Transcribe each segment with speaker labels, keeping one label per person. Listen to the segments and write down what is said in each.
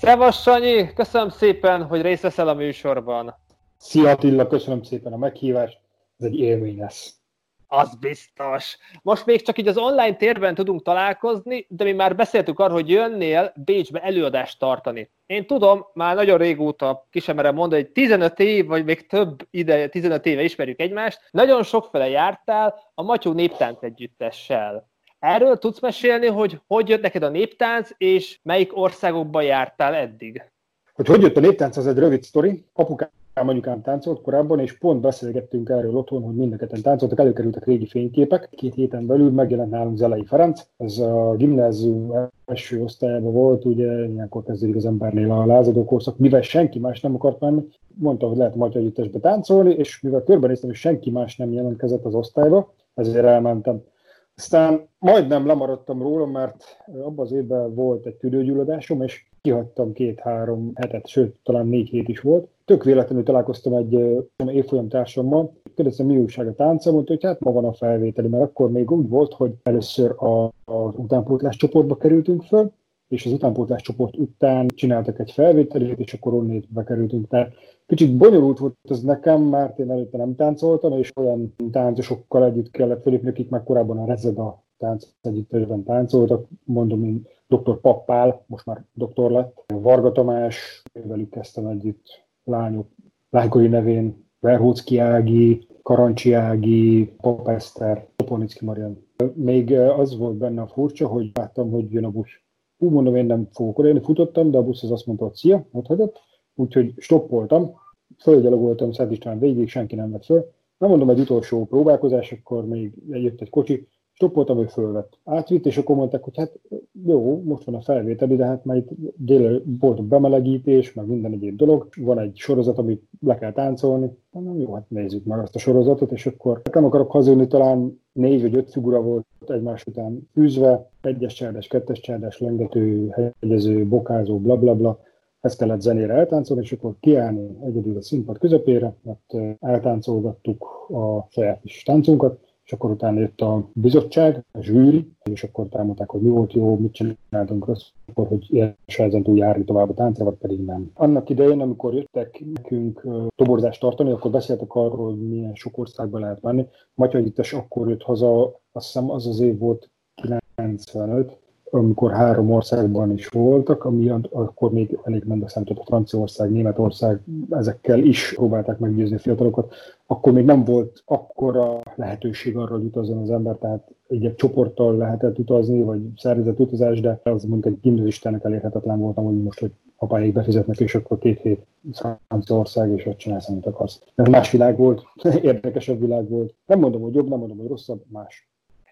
Speaker 1: Szevasz Sanyi, köszönöm szépen, hogy részt veszel a műsorban.
Speaker 2: Szia Attila, köszönöm szépen a meghívást, ez egy élmény lesz.
Speaker 1: Az biztos. Most még csak így az online térben tudunk találkozni, de mi már beszéltük arról, hogy jönnél Bécsbe előadást tartani. Én tudom, már nagyon régóta kisemerem mondani, hogy 15 év, vagy még több ide, 15 éve ismerjük egymást, nagyon sokfele jártál a Matyó Néptánc együttessel. Erről tudsz mesélni, hogy hogy jött neked a néptánc, és melyik országokban jártál eddig?
Speaker 2: Hogy hogy jött a néptánc, az egy rövid sztori. Apukám anyukám táncolt korábban, és pont beszélgettünk erről otthon, hogy mind a táncoltak, előkerültek régi fényképek. Két héten belül megjelent nálunk Zelei Ferenc. Ez a gimnázium első osztályában volt, ugye ilyenkor kezdődik az embernél a lázadó korszak, mivel senki más nem akart menni, mondta, hogy lehet Magyar Együttesbe táncolni, és mivel körbenéztem, hogy senki más nem jelentkezett az osztályba, ezért elmentem. Aztán majdnem lemaradtam róla, mert abban az évben volt egy tüdőgyulladásom, és kihagytam két-három hetet, sőt, talán négy hét is volt. Tök véletlenül találkoztam egy évfolyam társammal, kérdeztem, mi újság a tánca, mondta, hogy hát ma van a felvételi, mert akkor még úgy volt, hogy először a, az utánpótlás csoportba kerültünk föl, és az utánpótlás csoport után csináltak egy felvételét, és akkor onnét bekerültünk. Tehát kicsit bonyolult volt ez nekem, mert én előtte nem táncoltam, és olyan táncosokkal együtt kellett felépni, akik már korábban a Rezeda tánc együttesben táncoltak, mondom én dr. Pappál, most már doktor lett, Varga Tamás, velük kezdtem együtt, lányok, lánykori nevén, Verhócki Ági, Karancsi Ági, Pap Eszter, Toponicki Marian. Még az volt benne a furcsa, hogy láttam, hogy jön a busz. Úgy mondom, én nem fogok odaérni, futottam, de a busz az azt mondta, hogy szia, ott hagyott, úgyhogy stoppoltam, fölgyalogoltam Szent István végig, senki nem vett föl. Nem mondom, egy utolsó próbálkozás, akkor még jött egy kocsi, stoppoltam, hogy fölvett. Átvitt, és akkor mondták, hogy hát jó, most van a felvételi, de hát már itt dél volt bemelegítés, meg minden egyéb dolog. Van egy sorozat, amit le kell táncolni. Mondom, jó, hát nézzük meg azt a sorozatot, és akkor nem akarok hazudni, talán négy vagy öt figura volt egymás után fűzve, egyes csárdás, kettes csárdás, lengető, hegyező, bokázó, bla bla bla. Ezt kellett zenére eltáncolni, és akkor kiállni egyedül a színpad közepére, mert eltáncolgattuk a saját is táncunkat, és akkor utána jött a bizottság, a zsűri, és akkor támadták, hogy mi volt jó, mit csináltunk rossz, akkor hogy ezen túl járni tovább a táncra, vagy pedig nem. Annak idején, amikor jöttek nekünk toborzást tartani, akkor beszéltek arról, hogy milyen sok országba lehet menni. Matya akkor jött haza, azt hiszem az az év volt 95, amikor három országban is voltak, ami akkor még elég mendeszem, tehát a Franciaország, Németország, ezekkel is próbálták meggyőzni a fiatalokat, akkor még nem volt akkora lehetőség arra, hogy utazzon az ember, tehát egy, csoporttal lehetett utazni, vagy szervezett utazás, de az mondjuk egy gimnazistának elérhetetlen voltam, hogy most, hogy apáik befizetnek, és akkor két hét Franciaország, és ott csinálsz, amit akarsz. Ez más világ volt, érdekesebb világ volt. Nem mondom, hogy jobb, nem mondom, hogy rosszabb, más.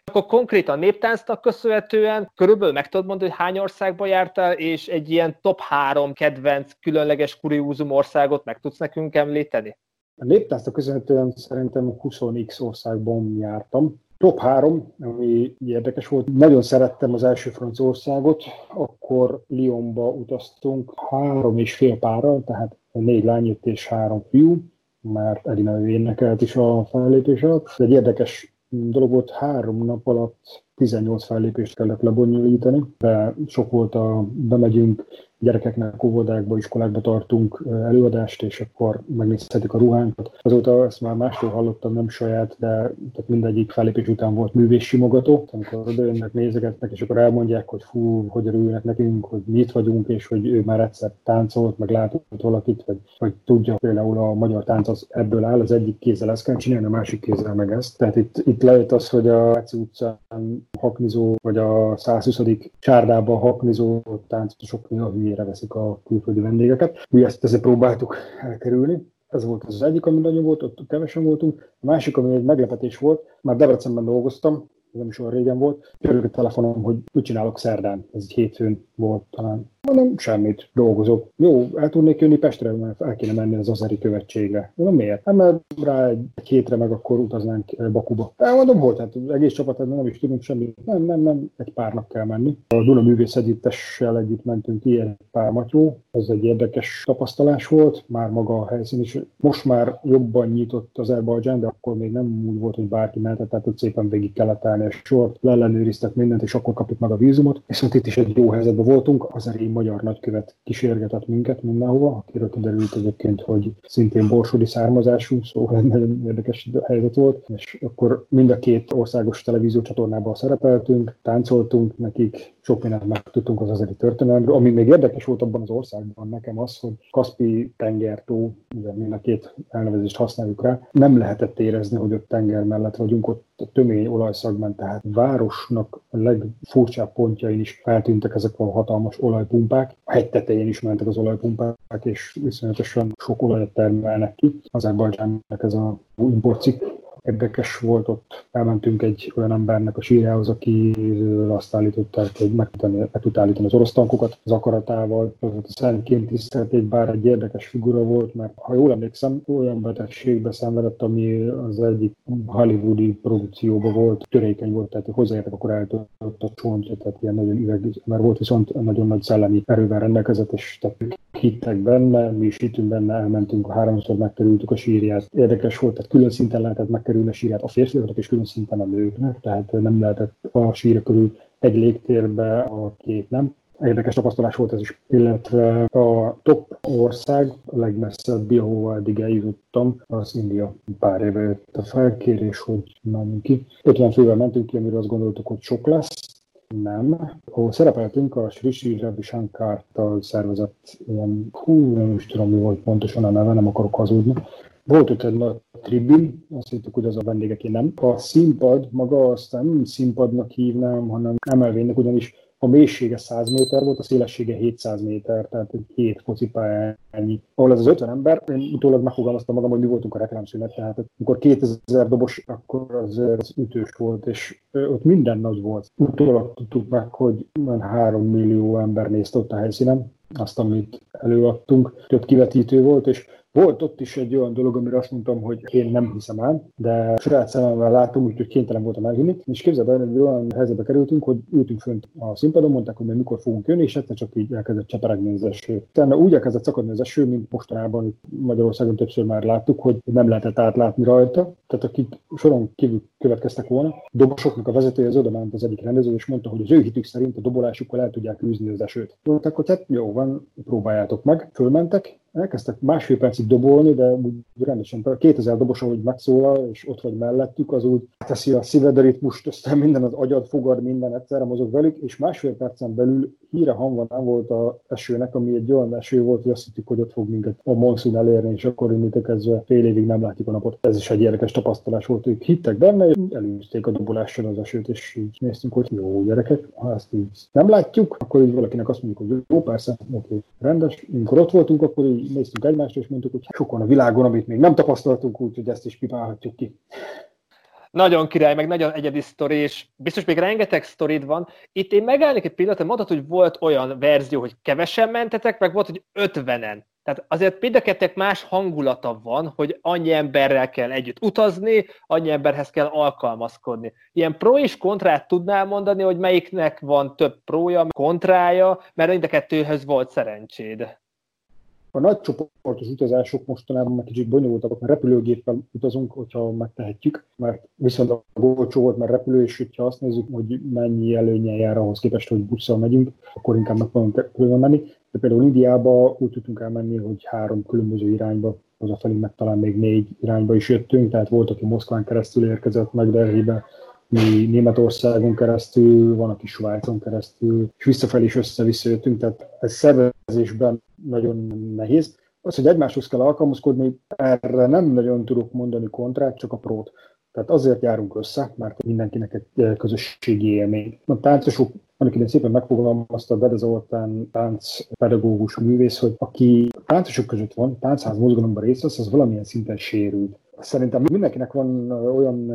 Speaker 1: Akkor konkrétan néptáncnak köszönhetően körülbelül meg tudod mondani, hogy hány országba jártál, és egy ilyen top három kedvenc, különleges kuriózum országot meg tudsz nekünk említeni?
Speaker 2: A néptáncnak köszönhetően szerintem 20x országban jártam. Top három, ami érdekes volt. Nagyon szerettem az első Franciaországot, akkor Lyonba utaztunk három és fél párral, tehát négy lány és három fiú, mert Edina ő énekelt is a fellépés alatt. Egy érdekes dolog volt, három nap alatt 18 fellépést kellett lebonyolítani, de sok volt a bemegyünk, gyerekeknek óvodákba, iskolákba tartunk előadást, és akkor megnézhetik a ruhánkat. Azóta ezt már mástól hallottam, nem saját, de tehát mindegyik fellépés után volt művés simogató, amikor odajönnek, nézegetnek, és akkor elmondják, hogy fú, hogy örülnek nekünk, hogy mi itt vagyunk, és hogy ő már egyszer táncolt, meg látott valakit, vagy, vagy tudja, például a magyar tánc az ebből áll, az egyik kézzel ezt kell csinálni, a másik kézzel meg ezt. Tehát itt, itt lehet az, hogy a Láci utcán haknizó, vagy a 120. csárdában haknizó táncosok néha hülyére veszik a külföldi vendégeket. Mi ezt ezzel próbáltuk elkerülni. Ez volt az egyik, ami nagyon volt, ott kevesen voltunk. A másik, ami egy meglepetés volt, már Debrecenben dolgoztam, nem is olyan régen volt, jövök a telefonom, hogy mit csinálok szerdán, ez egy hétfőn volt talán. Mondom, semmit, dolgozok. Jó, el tudnék jönni Pestre, mert el kéne menni az Azeri követségre. Mondom, miért? Nem, mert rá egy, hétre meg akkor utaznánk eh, Bakuba. Elmondom, hát az egész csapat, nem is tudunk semmit. Nem, nem, nem, egy pár nap kell menni. A Duna Művész Együttessel együtt mentünk egy pár matyó. Ez egy érdekes tapasztalás volt, már maga a helyszín is. Most már jobban nyitott az Azerbajdzsán, de akkor még nem úgy volt, hogy bárki mehetett, tehát ott szépen végig kellett állni sort, leellenőriztek mindent, és akkor kapjuk meg a vízumot. Viszont itt is egy jó helyzetben voltunk, az a magyar nagykövet kísérgetett minket mindenhova, akiről kiderült egyébként, hogy szintén borsodi származású, szóval egy nagyon érdekes helyzet volt, és akkor mind a két országos televízió csatornában szerepeltünk, táncoltunk nekik, sok mindent megtudtunk az azeri történelemről. Ami még érdekes volt abban az országban nekem az, hogy Kaspi tengertó, ugye mind a két elnevezést használjuk rá, nem lehetett érezni, hogy ott tenger mellett vagyunk, ott a tömény olajszagban, tehát városnak a legfurcsább pontjain is feltűntek ezek a hatalmas olajpumpák. A hegy tetején is mentek az olajpumpák, és viszonyatosan sok olajat termelnek ki. Azerbajdzsánnak ez a importcikk érdekes volt, ott elmentünk egy olyan embernek a sírjához, aki azt állították, hogy meg, meg tud állítani az orosz tankokat az akaratával. Az a szentként tisztelt egy bár egy érdekes figura volt, mert ha jól emlékszem, olyan betegségbe szenvedett, ami az egyik hollywoodi produkcióban volt, törékeny volt, tehát hozzáértek, akkor eltört a csontja, tehát ilyen nagyon üveg, mert volt viszont nagyon nagy szellemi erővel rendelkezett, és tehát hittek benne, mi is hittünk benne, elmentünk, háromszor megkerültük a sírját. Érdekes volt, tehát külön szinten lehetett megkerülni a sírját a férfiaknak, és külön szinten a nőknek, tehát nem lehetett a sírja körül egy légtérbe a két nem. Érdekes tapasztalás volt ez is, illetve a top ország, a legmesszebb, ahova eddig eljutottam, az India. Pár éve jött a felkérés, hogy menjünk ki. 50 fővel mentünk ki, amiről azt gondoltuk, hogy sok lesz, nem. Ahol szerepeltünk, a Sri Sri Ravi Shankar-tal szervezett ilyen, hú, nem is tudom, mi volt pontosan a neve, nem akarok hazudni. Volt ott egy nagy tribün, azt hittük, hogy az a vendégeké nem. A színpad maga azt nem színpadnak hívnám, hanem emelvénynek, ugyanis a mélysége 100 méter volt, a szélessége 700 méter, tehát egy két focipályányi. Ahol ez az 50 ember, én utólag megfogalmaztam magam, hogy mi voltunk a reklámszünet, tehát amikor 2000 dobos, akkor az, az ütős volt, és ott minden nagy volt. Utólag tudtuk meg, hogy 3 millió ember nézte ott a helyszínen, azt, amit előadtunk, több kivetítő volt, és volt ott is egy olyan dolog, amire azt mondtam, hogy én nem hiszem el, de saját szememmel látom, úgyhogy kénytelen voltam elhinni. És képzeld el, hogy olyan helyzetbe kerültünk, hogy ültünk fönt a színpadon, mondták, hogy mikor fogunk jönni, és egyszer csak így elkezdett cseperegni az eső. Utána úgy elkezdett szakadni az eső, mint mostanában Magyarországon többször már láttuk, hogy nem lehetett átlátni rajta. Tehát akik soron kívül következtek volna, dobosoknak a vezetője az oda az egyik rendező, és mondta, hogy az ő hitük szerint a dobolásukkal el tudják űzni az esőt. Mondták, hogy hát jó van, próbáljátok meg. Fölmentek, elkezdtek másfél percig dobolni, de úgy rendesen, 2000 dobos, ahogy megszólal, és ott vagy mellettük, az úgy teszi a szíved ritmust, aztán minden az agyad fogad, minden egyszerre mozog velük, és másfél percen belül híre hangva nem volt a esőnek, ami egy olyan eső volt, hogy azt hittük, hogy ott fog minket a monszun elérni, és akkor innentől kezdve fél évig nem látjuk a napot. Ez is egy érdekes tapasztalás volt, hogy hittek benne, és elűzték a dobolással az esőt, és így néztünk, hogy jó gyerekek, ha ezt így nem látjuk, akkor így valakinek azt mondjuk, hogy jó, persze, oké, rendes. Amikor ott voltunk, akkor így néztünk egymást, és mondtuk, hogy sok van a világon, amit még nem tapasztaltunk, úgyhogy ezt is pipálhatjuk ki
Speaker 1: nagyon király, meg nagyon egyedi sztori, és biztos még rengeteg sztorid van. Itt én megállnék egy pillanat, mondhatod, hogy volt olyan verzió, hogy kevesen mentetek, meg volt, hogy ötvenen. Tehát azért mind más hangulata van, hogy annyi emberrel kell együtt utazni, annyi emberhez kell alkalmazkodni. Ilyen pro és kontrát tudnál mondani, hogy melyiknek van több prója, kontrája, mert mind a kettőhöz volt szerencséd.
Speaker 2: A nagy csoportos utazások mostanában már kicsit bonyolultak, mert repülőgéppel utazunk, hogyha megtehetjük, mert viszont a olcsó volt, mert repülő, és hogyha azt nézzük, hogy mennyi előnye jár ahhoz képest, hogy busszal megyünk, akkor inkább meg fogunk külön menni. De például Indiába úgy tudtunk elmenni, hogy három különböző irányba, hazafelé meg talán még négy irányba is jöttünk, tehát volt, aki Moszkván keresztül érkezett meg Delhibe, mi Németországon keresztül, van, aki Svájcon keresztül, és visszafelé is össze-vissza jöttünk, tehát ez szervezésben nagyon nehéz. Az, hogy egymáshoz kell alkalmazkodni, erre nem nagyon tudok mondani kontrát, csak a prót. Tehát azért járunk össze, mert mindenkinek egy eh, közösségi élmény. A táncosok annak idején szépen megfogalmazta Bede Zoltán táncpedagógus művész, hogy aki táncosok között van, táncház mozgalomban részt vesz, az valamilyen szinten sérült. Szerintem mindenkinek van olyan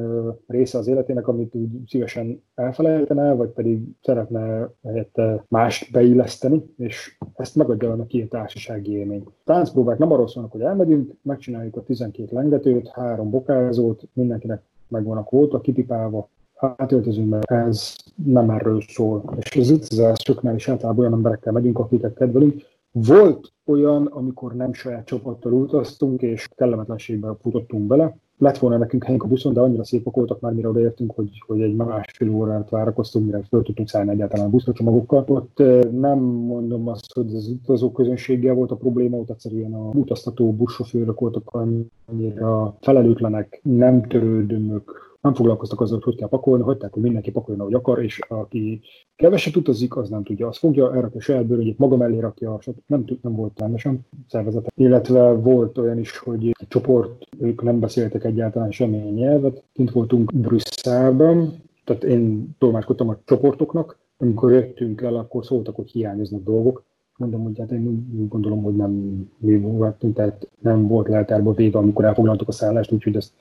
Speaker 2: része az életének, amit úgy szívesen elfelejtene, vagy pedig szeretne helyette mást beilleszteni, és ezt megadja annak a társasági élmény. Táncpróbák nem arról szólnak, hogy elmegyünk, megcsináljuk a 12 lengetőt, három bokázót, mindenkinek megvan a kvóta kipipálva, átöltözünk, mert ez nem erről szól. És az utazásoknál is általában olyan emberekkel megyünk, akiket kedvelünk, Volt olyan, amikor nem saját csapattal utaztunk, és kellemetlenségbe futottunk bele. Lett volna nekünk helyünk a buszon, de annyira szépek voltak már, mire odaértünk, hogy, hogy egy másfél órát várakoztunk, mire föl tudtunk szállni egyáltalán a buszra csomagokkal. Ott nem mondom azt, hogy az utazó közönséggel volt a probléma, ott egyszerűen a utaztató buszsofőrök voltak annyira felelőtlenek, nem törődömök, nem foglalkoztak azzal, hogy hogy kell pakolni, hagyták, hogy mindenki pakoljon, ahogy akar, és aki keveset utazik, az nem tudja, azt fogja, elrakja a saját bőrögyét, maga mellé rakja, nem, nem volt rendesen szervezete. Illetve volt olyan is, hogy egy csoport, ők nem beszéltek egyáltalán semmilyen nyelvet, kint voltunk Brüsszelben, tehát én tolmácskodtam a csoportoknak, amikor jöttünk el, akkor szóltak, hogy hiányoznak dolgok, mondom, hogy hát én gondolom, hogy nem mi voltunk, tehát nem volt leltárba véve, amikor elfoglaltuk a szállást, úgyhogy ezt,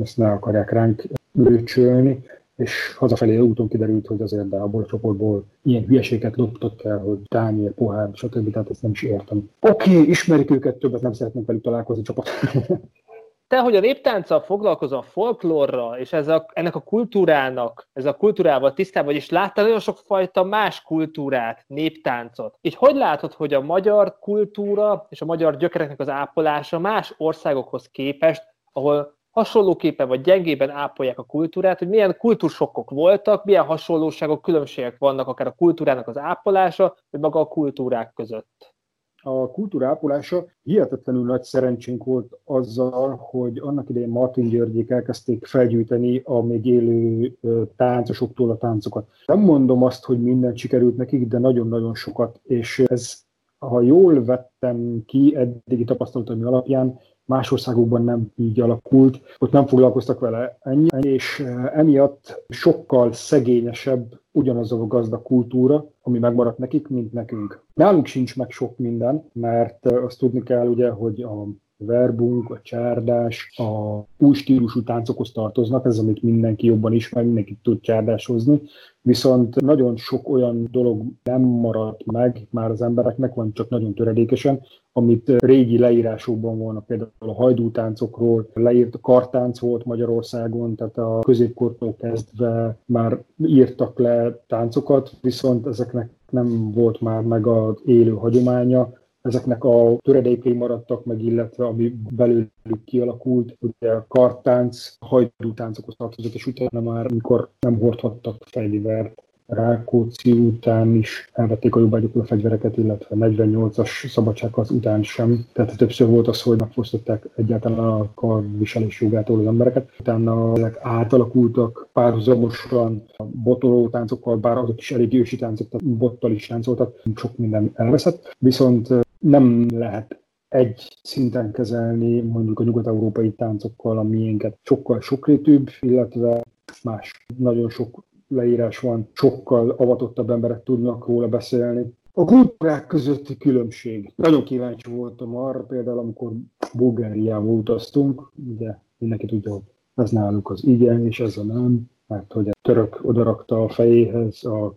Speaker 2: ezt ne akarják ránk lőcsölni, és hazafelé úton kiderült, hogy azért de abból a csoportból ilyen hülyeséget loptak el, hogy tányér, pohár, stb. Tehát ezt nem is értem. Oké, ismerik őket, többet nem szeretnénk velük találkozni csapat.
Speaker 1: te, hogy a néptánccal foglalkozol, a folklórra, és ez a, ennek a kultúrának, ez a kultúrával tisztában vagy, és láttál nagyon sok fajta más kultúrát, néptáncot. Így hogy látod, hogy a magyar kultúra és a magyar gyökereknek az ápolása más országokhoz képest, ahol hasonlóképpen vagy gyengében ápolják a kultúrát, hogy milyen kultúrsokkok voltak, milyen hasonlóságok, különbségek vannak akár a kultúrának az ápolása, vagy maga a kultúrák között
Speaker 2: a kultúra ápolása hihetetlenül nagy szerencsénk volt azzal, hogy annak idején Martin Györgyék elkezdték felgyűjteni a még élő táncosoktól a táncokat. Nem mondom azt, hogy mindent sikerült nekik, de nagyon-nagyon sokat, és ez, ha jól vettem ki eddigi tapasztalataim alapján, más országokban nem így alakult, ott nem foglalkoztak vele ennyi, és emiatt sokkal szegényesebb ugyanaz a gazda kultúra, ami megmaradt nekik, mint nekünk. Nálunk sincs meg sok minden, mert azt tudni kell ugye, hogy a verbunk, a csárdás, a új stílusú táncokhoz tartoznak, ez amit mindenki jobban ismer, mindenki tud csárdáshozni, viszont nagyon sok olyan dolog nem maradt meg már az embereknek, van csak nagyon töredékesen, amit régi leírásokban volna, például a hajdútáncokról, leírt a kartánc volt Magyarországon, tehát a középkortól kezdve már írtak le táncokat, viszont ezeknek nem volt már meg az élő hagyománya, ezeknek a töredékei maradtak meg, illetve ami belőlük kialakult, ugye a kartánc, hajdútáncokhoz tartozott, és utána már, mikor nem hordhattak fejlivert, Rákóczi után is elvették a jobbágyokról a fegyvereket, illetve 48-as szabadsághoz után sem. Tehát többször volt az, hogy megfosztották egyáltalán a karviselés jogától az embereket. Utána ezek átalakultak párhuzamosan a botoló táncokkal, bár azok is elég ősi táncok, tehát bottal is táncoltak, sok minden elveszett. Viszont nem lehet egy szinten kezelni mondjuk a nyugat-európai táncokkal a miénket. Sokkal sokrétűbb, illetve más, nagyon sok leírás van, sokkal avatottabb emberek tudnak róla beszélni. A kultúrák közötti különbség. Nagyon kíváncsi voltam arra, például amikor Bulgáriába utaztunk, ugye mindenki tudja, hogy ez náluk az igen, és ez a nem, mert hogy a török odarakta a fejéhez a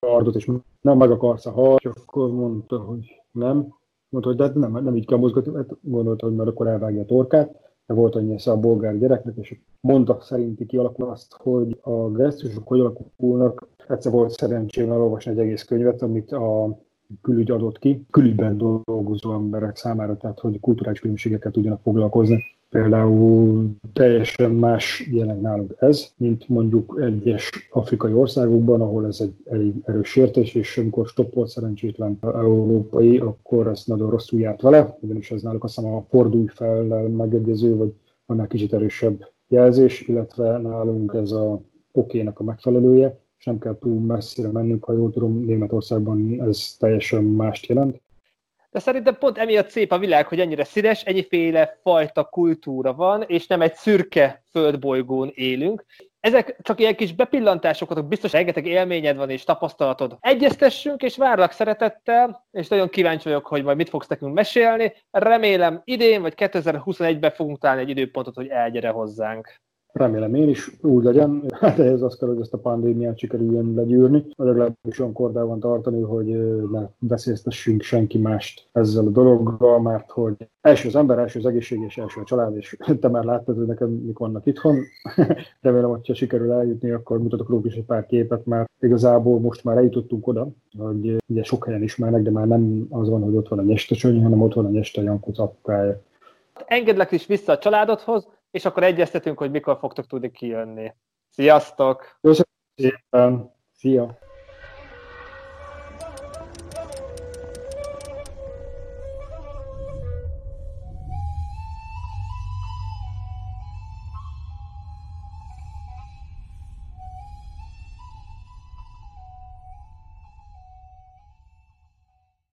Speaker 2: kardot, és nem meg akarsz a és akkor mondta, hogy nem. Mondta, hogy de hát nem, nem így kell mozgatni, mert gondolta, hogy már akkor elvágja a torkát de volt annyi esze a bolgár gyereknek, és mondtak szerinti kialakul azt, hogy a gesztusok hogy alakulnak. Egyszer volt szerencsém elolvasni egy egész könyvet, amit a külügy adott ki, külügyben dolgozó emberek számára, tehát hogy kulturális különbségeket tudjanak foglalkozni. Például teljesen más jelent nálunk ez, mint mondjuk egyes afrikai országokban, ahol ez egy elég erős sértés, és amikor stoppolt szerencsétlen európai, akkor ez nagyon rosszul járt vele, ugyanis ez náluk azt hiszem a fordulj fel megegyező, vagy annál kicsit erősebb jelzés, illetve nálunk ez a okénak a megfelelője, és nem kell túl messzire mennünk, ha jól tudom, Németországban ez teljesen mást jelent.
Speaker 1: De szerintem pont emiatt szép a világ, hogy ennyire színes, ennyiféle fajta kultúra van, és nem egy szürke földbolygón élünk. Ezek csak ilyen kis bepillantások biztos rengeteg élményed van és tapasztalatod. Egyeztessünk, és várlak szeretettel, és nagyon kíváncsi vagyok, hogy majd mit fogsz nekünk mesélni. Remélem idén vagy 2021-ben fogunk találni egy időpontot, hogy elgyere hozzánk.
Speaker 2: Remélem én is úgy legyen. Hát ehhez azt kell, hogy ezt a pandémiát sikerüljön legyűrni, vagy legalábbis olyan kordában tartani, hogy ne veszélyeztessünk senki mást ezzel a dologgal, mert hogy első az ember, első az egészség, és első a család, és te már láttad, hogy nekem mik vannak itthon. Remélem, hogyha sikerül eljutni, akkor mutatok róla is egy pár képet, mert igazából most már eljutottunk oda, hogy ugye sok helyen ismernek, de már nem az van, hogy ott van a nyestacsony, hanem ott van a nyesta Jankó apukája.
Speaker 1: Engedlek is vissza a családodhoz, és akkor egyeztetünk, hogy mikor fogtok tudni kijönni. Sziasztok!
Speaker 2: Köszönöm szépen! Szia!